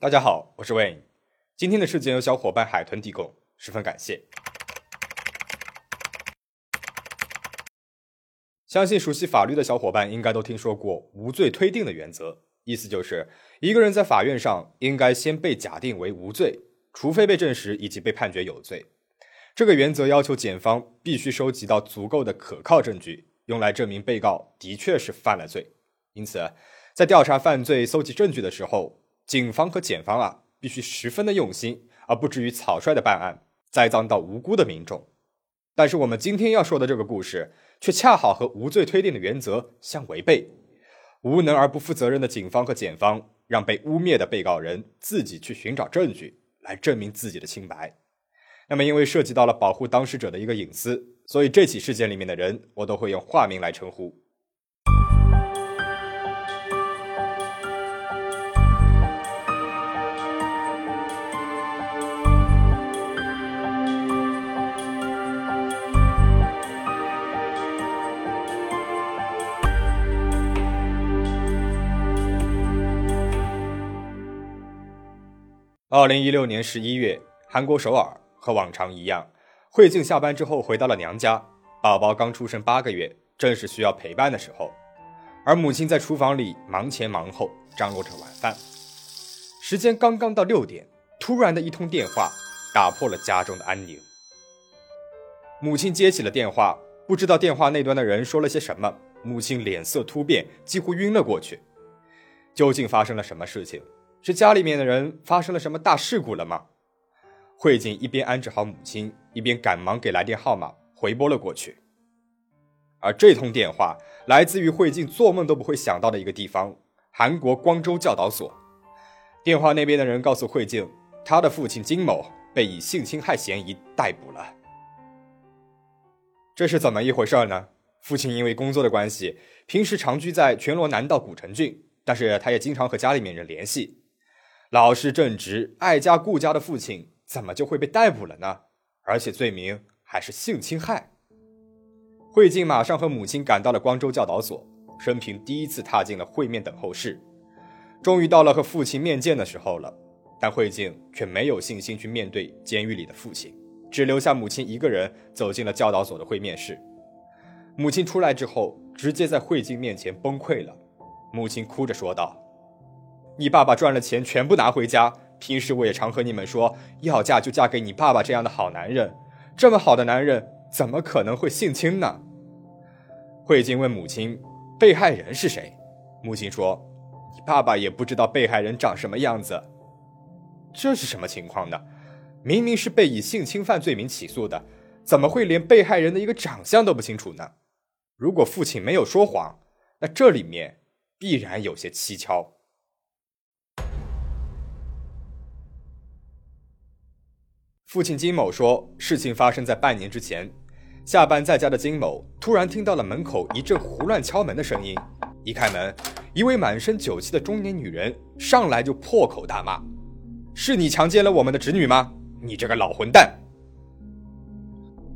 大家好，我是 Wayne。今天的事件由小伙伴海豚提供，十分感谢。相信熟悉法律的小伙伴应该都听说过无罪推定的原则，意思就是一个人在法院上应该先被假定为无罪，除非被证实以及被判决有罪。这个原则要求检方必须收集到足够的可靠证据，用来证明被告的确是犯了罪。因此，在调查犯罪、搜集证据的时候，警方和检方啊，必须十分的用心，而不至于草率的办案，栽赃到无辜的民众。但是我们今天要说的这个故事，却恰好和无罪推定的原则相违背。无能而不负责任的警方和检方，让被污蔑的被告人自己去寻找证据来证明自己的清白。那么，因为涉及到了保护当事者的一个隐私，所以这起事件里面的人，我都会用化名来称呼。二零一六年十一月，韩国首尔和往常一样，慧静下班之后回到了娘家。宝宝刚出生八个月，正是需要陪伴的时候，而母亲在厨房里忙前忙后，张罗着晚饭。时间刚刚到六点，突然的一通电话打破了家中的安宁。母亲接起了电话，不知道电话那端的人说了些什么，母亲脸色突变，几乎晕了过去。究竟发生了什么事情？是家里面的人发生了什么大事故了吗？慧静一边安置好母亲，一边赶忙给来电号码回拨了过去。而这通电话来自于慧静做梦都不会想到的一个地方——韩国光州教导所。电话那边的人告诉慧静，她的父亲金某被以性侵害嫌疑逮捕了。这是怎么一回事呢？父亲因为工作的关系，平时常居在全罗南道古城郡，但是他也经常和家里面人联系。老实正直、爱家顾家的父亲，怎么就会被逮捕了呢？而且罪名还是性侵害。慧静马上和母亲赶到了光州教导所，生平第一次踏进了会面等候室。终于到了和父亲面见的时候了，但慧静却没有信心去面对监狱里的父亲，只留下母亲一个人走进了教导所的会面室。母亲出来之后，直接在慧静面前崩溃了。母亲哭着说道。你爸爸赚了钱全部拿回家。平时我也常和你们说，要嫁就嫁给你爸爸这样的好男人。这么好的男人，怎么可能会性侵呢？慧静问母亲：“被害人是谁？”母亲说：“你爸爸也不知道被害人长什么样子。”这是什么情况呢？明明是被以性侵犯罪名起诉的，怎么会连被害人的一个长相都不清楚呢？如果父亲没有说谎，那这里面必然有些蹊跷。父亲金某说，事情发生在半年之前。下班在家的金某突然听到了门口一阵胡乱敲门的声音，一开门，一位满身酒气的中年女人上来就破口大骂：“是你强奸了我们的侄女吗？你这个老混蛋！”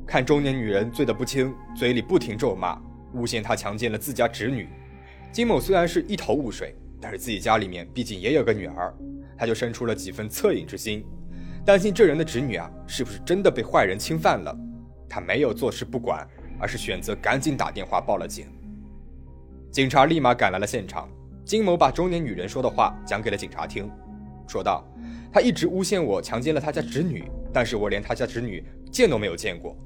看中年女人醉得不轻，嘴里不停咒骂，诬陷她强奸了自家侄女。金某虽然是一头雾水，但是自己家里面毕竟也有个女儿，他就生出了几分恻隐之心。担心这人的侄女啊，是不是真的被坏人侵犯了？他没有坐视不管，而是选择赶紧打电话报了警。警察立马赶来了现场。金某把中年女人说的话讲给了警察听，说道：“他一直诬陷我强奸了他家侄女，但是我连他家侄女见都没有见过。”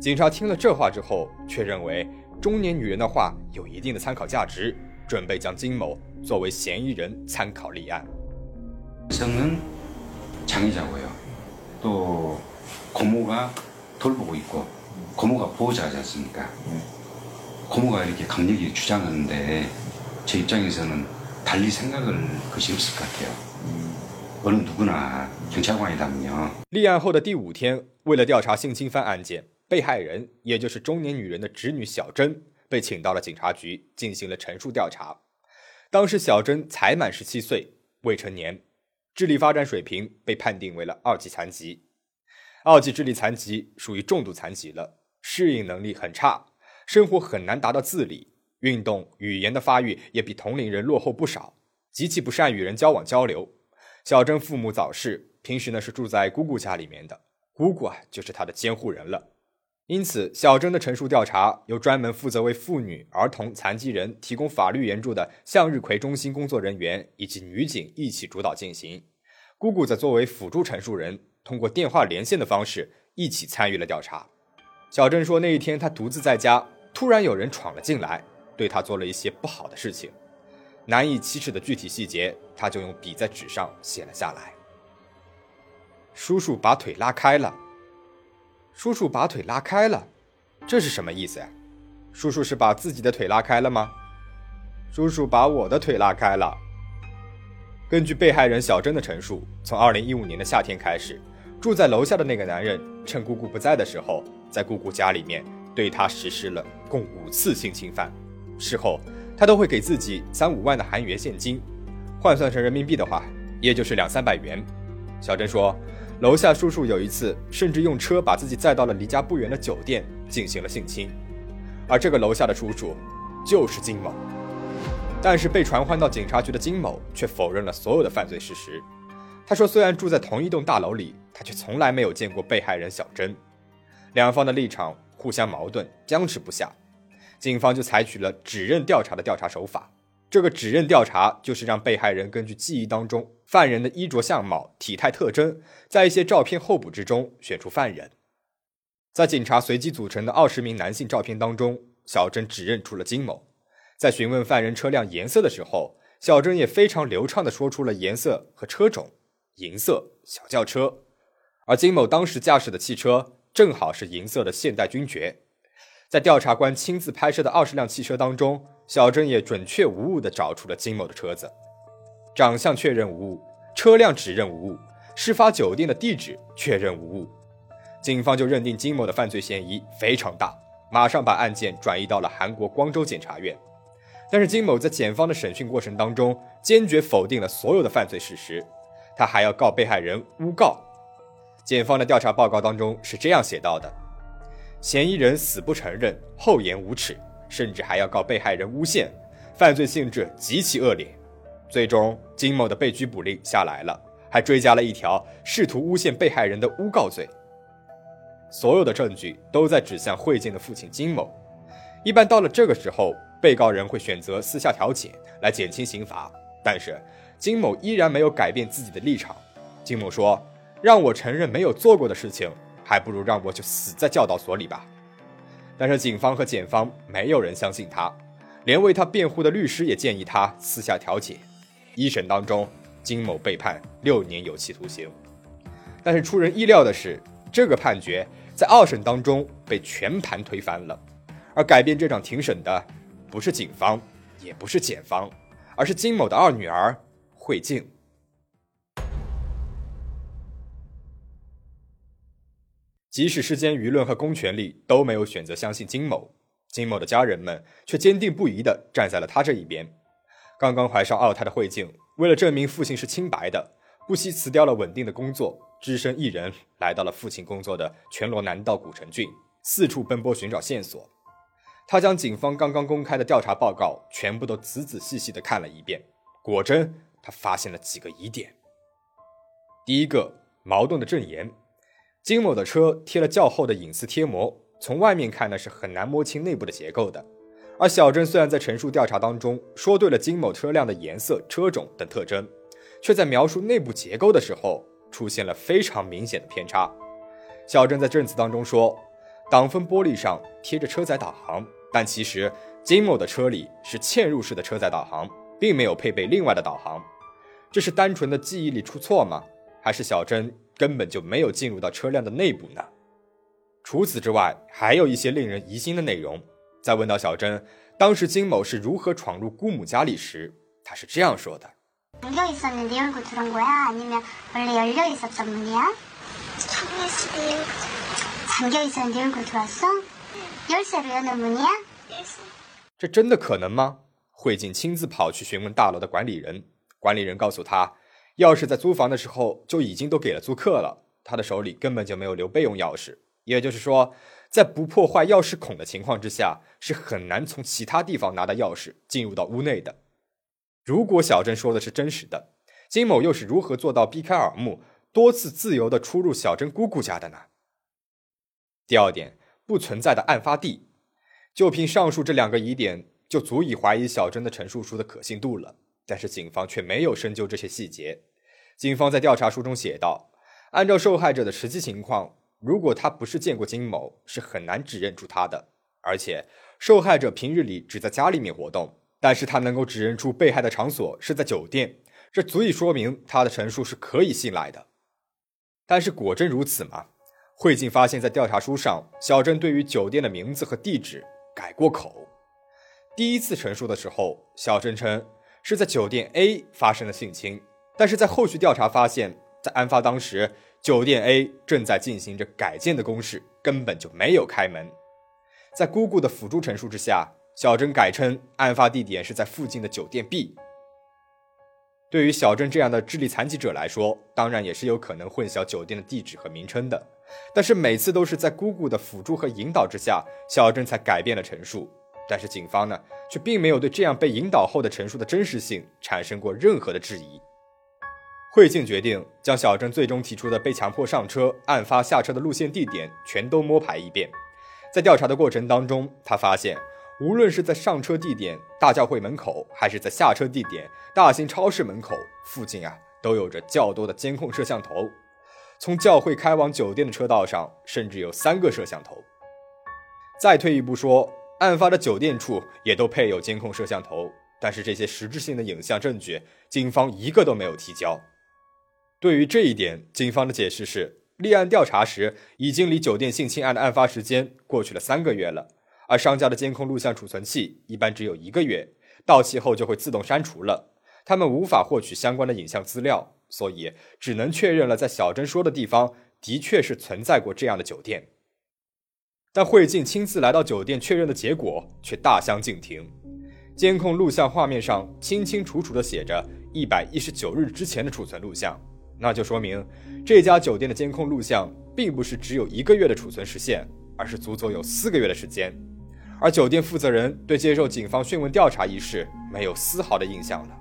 警察听了这话之后，却认为中年女人的话有一定的参考价值，准备将金某作为嫌疑人参考立案。 장이자고요. 또 고모가 돌보고 있고 고모가 보호자지 않습니까? 고모가 이렇게 강력히 주장하는데 제 입장에서는 달리 생각을 것이 없을 것 같아요. 어느 누구나 경찰관이라면요. 立案后的第五天，为了调查性侵犯案件，被害人也就是中年女人的侄女小珍被请到了警察局进行了陈述调查。当时小珍才满十七岁，未成年。 智力发展水平被判定为了二级残疾，二级智力残疾属于重度残疾了，适应能力很差，生活很难达到自理，运动、语言的发育也比同龄人落后不少，极其不善与人交往交流。小珍父母早逝，平时呢是住在姑姑家里面的，姑姑啊就是她的监护人了。因此，小珍的陈述调查由专门负责为妇女、儿童、残疾人提供法律援助的向日葵中心工作人员以及女警一起主导进行。姑姑则作为辅助陈述人，通过电话连线的方式一起参与了调查。小珍说，那一天她独自在家，突然有人闯了进来，对她做了一些不好的事情，难以启齿的具体细节，她就用笔在纸上写了下来。叔叔把腿拉开了。叔叔把腿拉开了，这是什么意思呀？叔叔是把自己的腿拉开了吗？叔叔把我的腿拉开了。根据被害人小珍的陈述，从2015年的夏天开始，住在楼下的那个男人趁姑姑不在的时候，在姑姑家里面对她实施了共五次性侵犯。事后，他都会给自己三五万的韩元现金，换算成人民币的话，也就是两三百元。小珍说。楼下叔叔有一次甚至用车把自己载到了离家不远的酒店进行了性侵，而这个楼下的叔叔就是金某。但是被传唤到警察局的金某却否认了所有的犯罪事实。他说，虽然住在同一栋大楼里，他却从来没有见过被害人小珍。两方的立场互相矛盾，僵持不下，警方就采取了指认调查的调查手法。这个指认调查就是让被害人根据记忆当中犯人的衣着相貌、体态特征，在一些照片候补之中选出犯人。在警察随机组成的二十名男性照片当中，小珍指认出了金某。在询问犯人车辆颜色的时候，小珍也非常流畅地说出了颜色和车种：银色小轿车。而金某当时驾驶的汽车正好是银色的现代君爵。在调查官亲自拍摄的二十辆汽车当中，小珍也准确无误地找出了金某的车子，长相确认无误，车辆指认无误，事发酒店的地址确认无误，警方就认定金某的犯罪嫌疑非常大，马上把案件转移到了韩国光州检察院。但是金某在检方的审讯过程当中，坚决否定了所有的犯罪事实，他还要告被害人诬告。检方的调查报告当中是这样写到的。嫌疑人死不承认，厚颜无耻，甚至还要告被害人诬陷，犯罪性质极其恶劣。最终，金某的被拘捕令下来了，还追加了一条试图诬陷被害人的诬告罪。所有的证据都在指向慧静的父亲金某。一般到了这个时候，被告人会选择私下调解来减轻刑罚，但是金某依然没有改变自己的立场。金某说：“让我承认没有做过的事情。”还不如让我就死在教导所里吧。但是警方和检方没有人相信他，连为他辩护的律师也建议他私下调解。一审当中，金某被判六年有期徒刑。但是出人意料的是，这个判决在二审当中被全盘推翻了。而改变这场庭审的，不是警方，也不是检方，而是金某的二女儿惠静。即使世间舆论和公权力都没有选择相信金某，金某的家人们却坚定不移地站在了他这一边。刚刚怀上二胎的慧静，为了证明父亲是清白的，不惜辞掉了稳定的工作，只身一人来到了父亲工作的全罗南道古城郡，四处奔波寻找线索。他将警方刚刚公开的调查报告全部都仔仔细细地看了一遍，果真，他发现了几个疑点。第一个，矛盾的证言。金某的车贴了较厚的隐私贴膜，从外面看呢是很难摸清内部的结构的。而小郑虽然在陈述调查当中说对了金某车辆的颜色、车种等特征，却在描述内部结构的时候出现了非常明显的偏差。小郑在证词当中说，挡风玻璃上贴着车载导航，但其实金某的车里是嵌入式的车载导航，并没有配备另外的导航。这是单纯的记忆力出错吗？还是小珍根本就没有进入到车辆的内部呢？除此之外，还有一些令人疑心的内容。在问到小珍当时金某是如何闯入姑母家里时，她是这样说的：“这真的可能吗？”慧静亲自跑去询问大楼的管理人，管理人告诉他。钥匙在租房的时候就已经都给了租客了，他的手里根本就没有留备用钥匙。也就是说，在不破坏钥匙孔的情况之下，是很难从其他地方拿到钥匙进入到屋内的。如果小珍说的是真实的，金某又是如何做到避开耳目，多次自由的出入小珍姑姑家的呢？第二点，不存在的案发地，就凭上述这两个疑点，就足以怀疑小珍的陈述书的可信度了。但是警方却没有深究这些细节。警方在调查书中写道：“按照受害者的实际情况，如果他不是见过金某，是很难指认出他的。而且，受害者平日里只在家里面活动，但是他能够指认出被害的场所是在酒店，这足以说明他的陈述是可以信赖的。但是，果真如此吗？慧静发现，在调查书上，小珍对于酒店的名字和地址改过口。第一次陈述的时候，小珍称。”是在酒店 A 发生了性侵，但是在后续调查发现，在案发当时，酒店 A 正在进行着改建的攻势，根本就没有开门。在姑姑的辅助陈述之下，小珍改称案发地点是在附近的酒店 B。对于小珍这样的智力残疾者来说，当然也是有可能混淆酒店的地址和名称的，但是每次都是在姑姑的辅助和引导之下，小珍才改变了陈述。但是警方呢，却并没有对这样被引导后的陈述的真实性产生过任何的质疑。慧静决定将小郑最终提出的被强迫上车、案发下车的路线地点全都摸排一遍。在调查的过程当中，他发现，无论是在上车地点大教会门口，还是在下车地点大型超市门口附近啊，都有着较多的监控摄像头。从教会开往酒店的车道上，甚至有三个摄像头。再退一步说。案发的酒店处也都配有监控摄像头，但是这些实质性的影像证据，警方一个都没有提交。对于这一点，警方的解释是，立案调查时已经离酒店性侵案的案发时间过去了三个月了，而商家的监控录像储存器一般只有一个月，到期后就会自动删除了，他们无法获取相关的影像资料，所以只能确认了在小珍说的地方的确是存在过这样的酒店。但慧静亲自来到酒店确认的结果却大相径庭。监控录像画面上清清楚楚地写着一百一十九日之前的储存录像，那就说明这家酒店的监控录像并不是只有一个月的储存时限，而是足足有四个月的时间。而酒店负责人对接受警方讯问调查一事没有丝毫的印象了。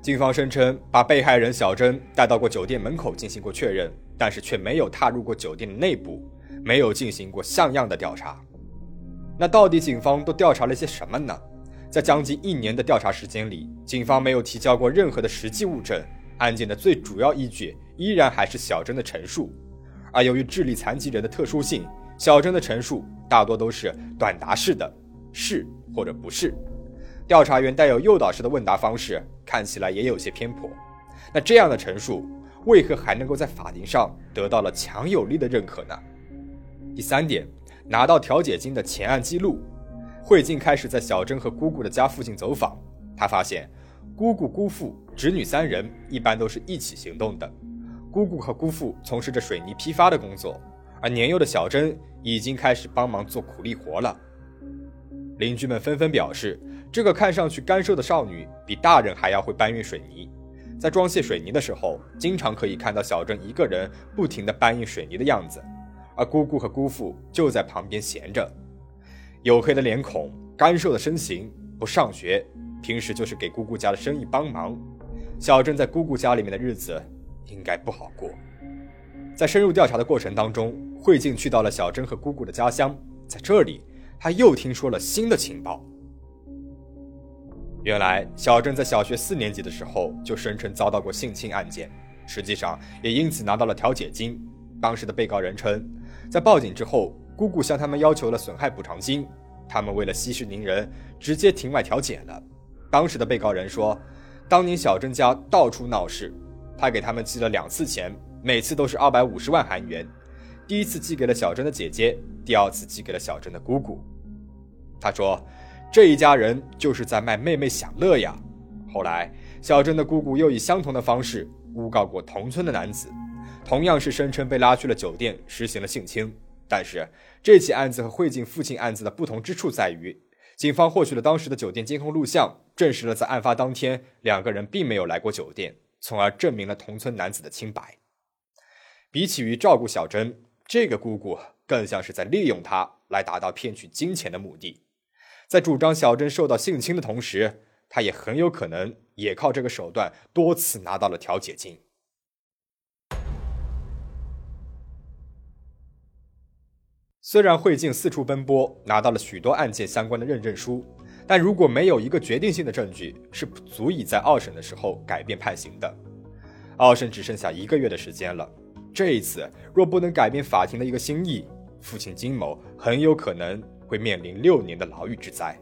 警方声称把被害人小珍带到过酒店门口进行过确认，但是却没有踏入过酒店的内部。没有进行过像样的调查，那到底警方都调查了些什么呢？在将近一年的调查时间里，警方没有提交过任何的实际物证，案件的最主要依据依然还是小珍的陈述。而由于智力残疾人的特殊性，小珍的陈述大多都是短答式的，是或者不是。调查员带有诱导式的问答方式，看起来也有些偏颇。那这样的陈述，为何还能够在法庭上得到了强有力的认可呢？第三点，拿到调解金的前案记录。慧静开始在小珍和姑姑的家附近走访，她发现姑姑、姑父、侄女三人一般都是一起行动的。姑姑和姑父从事着水泥批发的工作，而年幼的小珍已经开始帮忙做苦力活了。邻居们纷纷表示，这个看上去干瘦的少女比大人还要会搬运水泥。在装卸水泥的时候，经常可以看到小珍一个人不停地搬运水泥的样子。而姑姑和姑父就在旁边闲着，黝黑的脸孔，干瘦的身形，不上学，平时就是给姑姑家的生意帮忙。小珍在姑姑家里面的日子应该不好过。在深入调查的过程当中，慧静去到了小珍和姑姑的家乡，在这里，他又听说了新的情报。原来，小珍在小学四年级的时候就声称遭到过性侵案件，实际上也因此拿到了调解金。当时的被告人称。在报警之后，姑姑向他们要求了损害补偿金，他们为了息事宁人，直接庭外调解了。当时的被告人说，当年小珍家到处闹事，他给他们寄了两次钱，每次都是二百五十万韩元，第一次寄给了小珍的姐姐，第二次寄给了小珍的姑姑。他说，这一家人就是在卖妹妹享乐呀。后来，小珍的姑姑又以相同的方式诬告过同村的男子。同样是声称被拉去了酒店实行了性侵，但是这起案子和慧静父亲案子的不同之处在于，警方获取了当时的酒店监控录像，证实了在案发当天两个人并没有来过酒店，从而证明了同村男子的清白。比起于照顾小珍，这个姑姑更像是在利用她来达到骗取金钱的目的。在主张小珍受到性侵的同时，他也很有可能也靠这个手段多次拿到了调解金。虽然慧静四处奔波，拿到了许多案件相关的认证书，但如果没有一个决定性的证据，是不足以在二审的时候改变判刑的。二审只剩下一个月的时间了，这一次若不能改变法庭的一个心意，父亲金某很有可能会面临六年的牢狱之灾。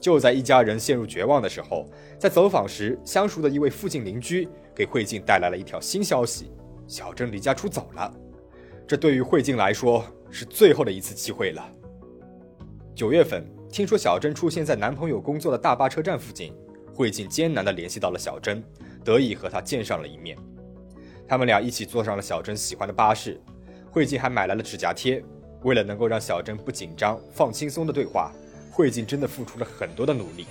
就在一家人陷入绝望的时候，在走访时相熟的一位附近邻居给慧静带来了一条新消息：小珍离家出走了。这对于慧静来说是最后的一次机会了。九月份，听说小珍出现在男朋友工作的大巴车站附近，惠静艰难地联系到了小珍，得以和她见上了一面。他们俩一起坐上了小珍喜欢的巴士，惠静还买来了指甲贴。为了能够让小珍不紧张、放轻松的对话，惠静真的付出了很多的努力。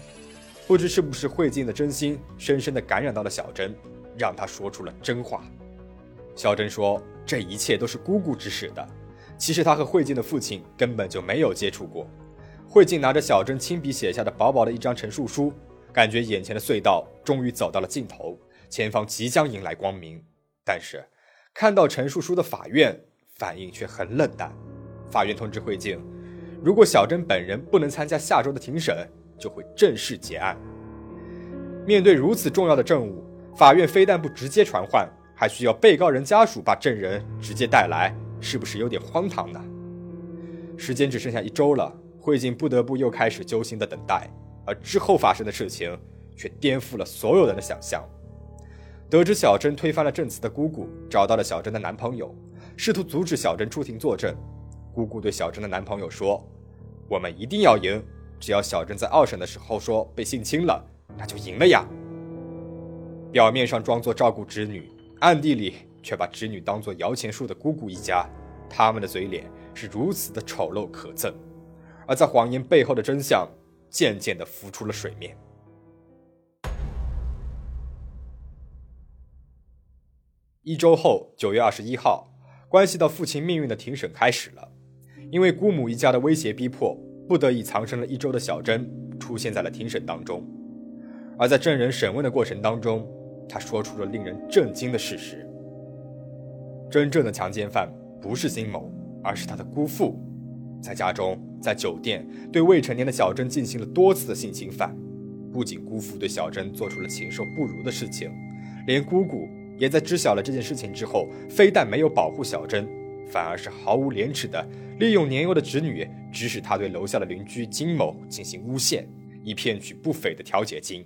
不知是不是惠静的真心深深地感染到了小珍，让她说出了真话。小珍说：“这一切都是姑姑指使的。其实她和惠静的父亲根本就没有接触过。”惠静拿着小珍亲笔写下的薄薄的一张陈述书，感觉眼前的隧道终于走到了尽头，前方即将迎来光明。但是，看到陈述书的法院反应却很冷淡。法院通知惠静，如果小珍本人不能参加下周的庭审，就会正式结案。面对如此重要的证物，法院非但不直接传唤，还需要被告人家属把证人直接带来，是不是有点荒唐呢？时间只剩下一周了，慧静不得不又开始揪心的等待，而之后发生的事情却颠覆了所有人的想象。得知小珍推翻了证词的姑姑找到了小珍的男朋友，试图阻止小珍出庭作证。姑姑对小珍的男朋友说：“我们一定要赢，只要小珍在二审的时候说被性侵了，那就赢了呀。”表面上装作照顾侄女，暗地里却把侄女当作摇钱树的姑姑一家，他们的嘴脸是如此的丑陋可憎，而在谎言背后的真相渐渐的浮出了水面。一周后，九月二十一号，关系到父亲命运的庭审开始了。因为姑母一家的威胁逼迫，不得已藏身了一周的小珍出现在了庭审当中。而在证人审问的过程当中，他说出了令人震惊的事实：真正的强奸犯不是金某，而是他的姑父。在家中，在酒店对未成年的小珍进行了多次的性侵犯，不仅姑父对小珍做出了禽兽不如的事情，连姑姑也在知晓了这件事情之后，非但没有保护小珍，反而是毫无廉耻的利用年幼的侄女，指使她对楼下的邻居金某进行诬陷，以骗取不菲的调解金。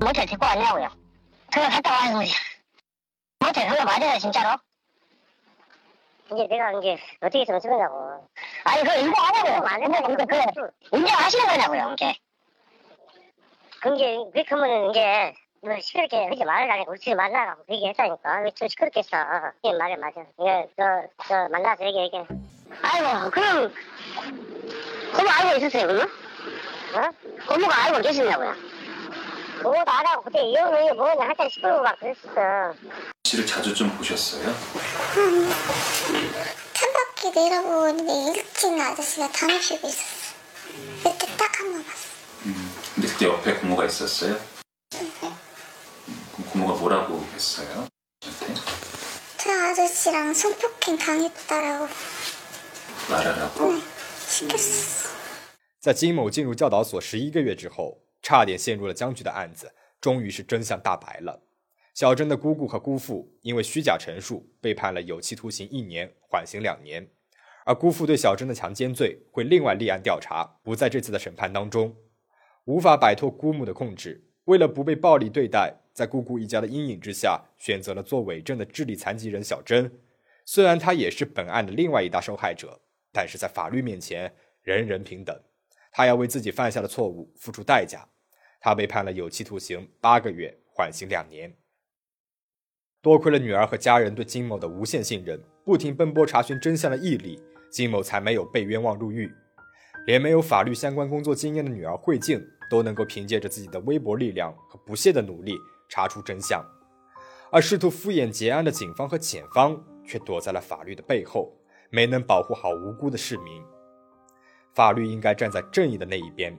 我姐姐过来要我呀，他说他到外头去，我姐姐说把这事情交。 이제 내가 이제 어떻게있으면쓰겠냐고 아니그거인정하냐고요안된다고그거인정하시는 거냐고요이제그게그렇게 하면은이제 뭐 시끄럽게 하지 말라니까 울지 말라고 얘기했다니까. 왜저 시끄럽게 했어? 이게 말이 맞아. 이게 저, 저 만나서 얘기 얘기 아이고 그럼 고모 알고 있었어요 그러면? 어? 고모가 알고 계셨냐고요 고모도 알아고 그때 이혼이 뭐냐 한참 시끄러워 막 그랬었어 씨를 자주 좀 보셨어요? 음, 차밖에 내려보는데 일찍 아저씨가 담배 피고 있었어 그때 딱 한 번 봤어 음, 근데 그때 옆에 고모가 있었어요? 고모가 뭐라고 했어요? 저한테? 저 아저씨랑 성폭행 당했다라고 말하라고? 네, 시켰어 在金某进入教导所十一个月之后， 差点陷入了僵局的案子，终于是真相大白了。小珍的姑姑和姑父因为虚假陈述被判了有期徒刑一年，缓刑两年。而姑父对小珍的强奸罪会另外立案调查，不在这次的审判当中。无法摆脱姑母的控制，为了不被暴力对待。在姑姑一家的阴影之下，选择了做伪证的智力残疾人小珍。虽然她也是本案的另外一大受害者，但是在法律面前人人平等。她要为自己犯下的错误付出代价。他被判了有期徒刑八个月，缓刑两年。多亏了女儿和家人对金某的无限信任，不停奔波查询真相的毅力，金某才没有被冤枉入狱。连没有法律相关工作经验的女儿慧静都能够凭借着自己的微薄力量和不懈的努力。查出真相，而试图敷衍结案的警方和检方却躲在了法律的背后，没能保护好无辜的市民。法律应该站在正义的那一边，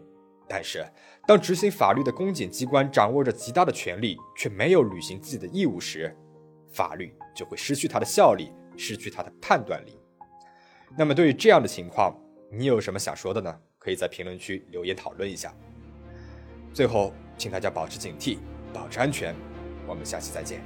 但是，当执行法律的公检机关掌握着极大的权力，却没有履行自己的义务时，法律就会失去它的效力，失去它的判断力。那么，对于这样的情况，你有什么想说的呢？可以在评论区留言讨论一下。最后，请大家保持警惕，保持安全。我们下期再见。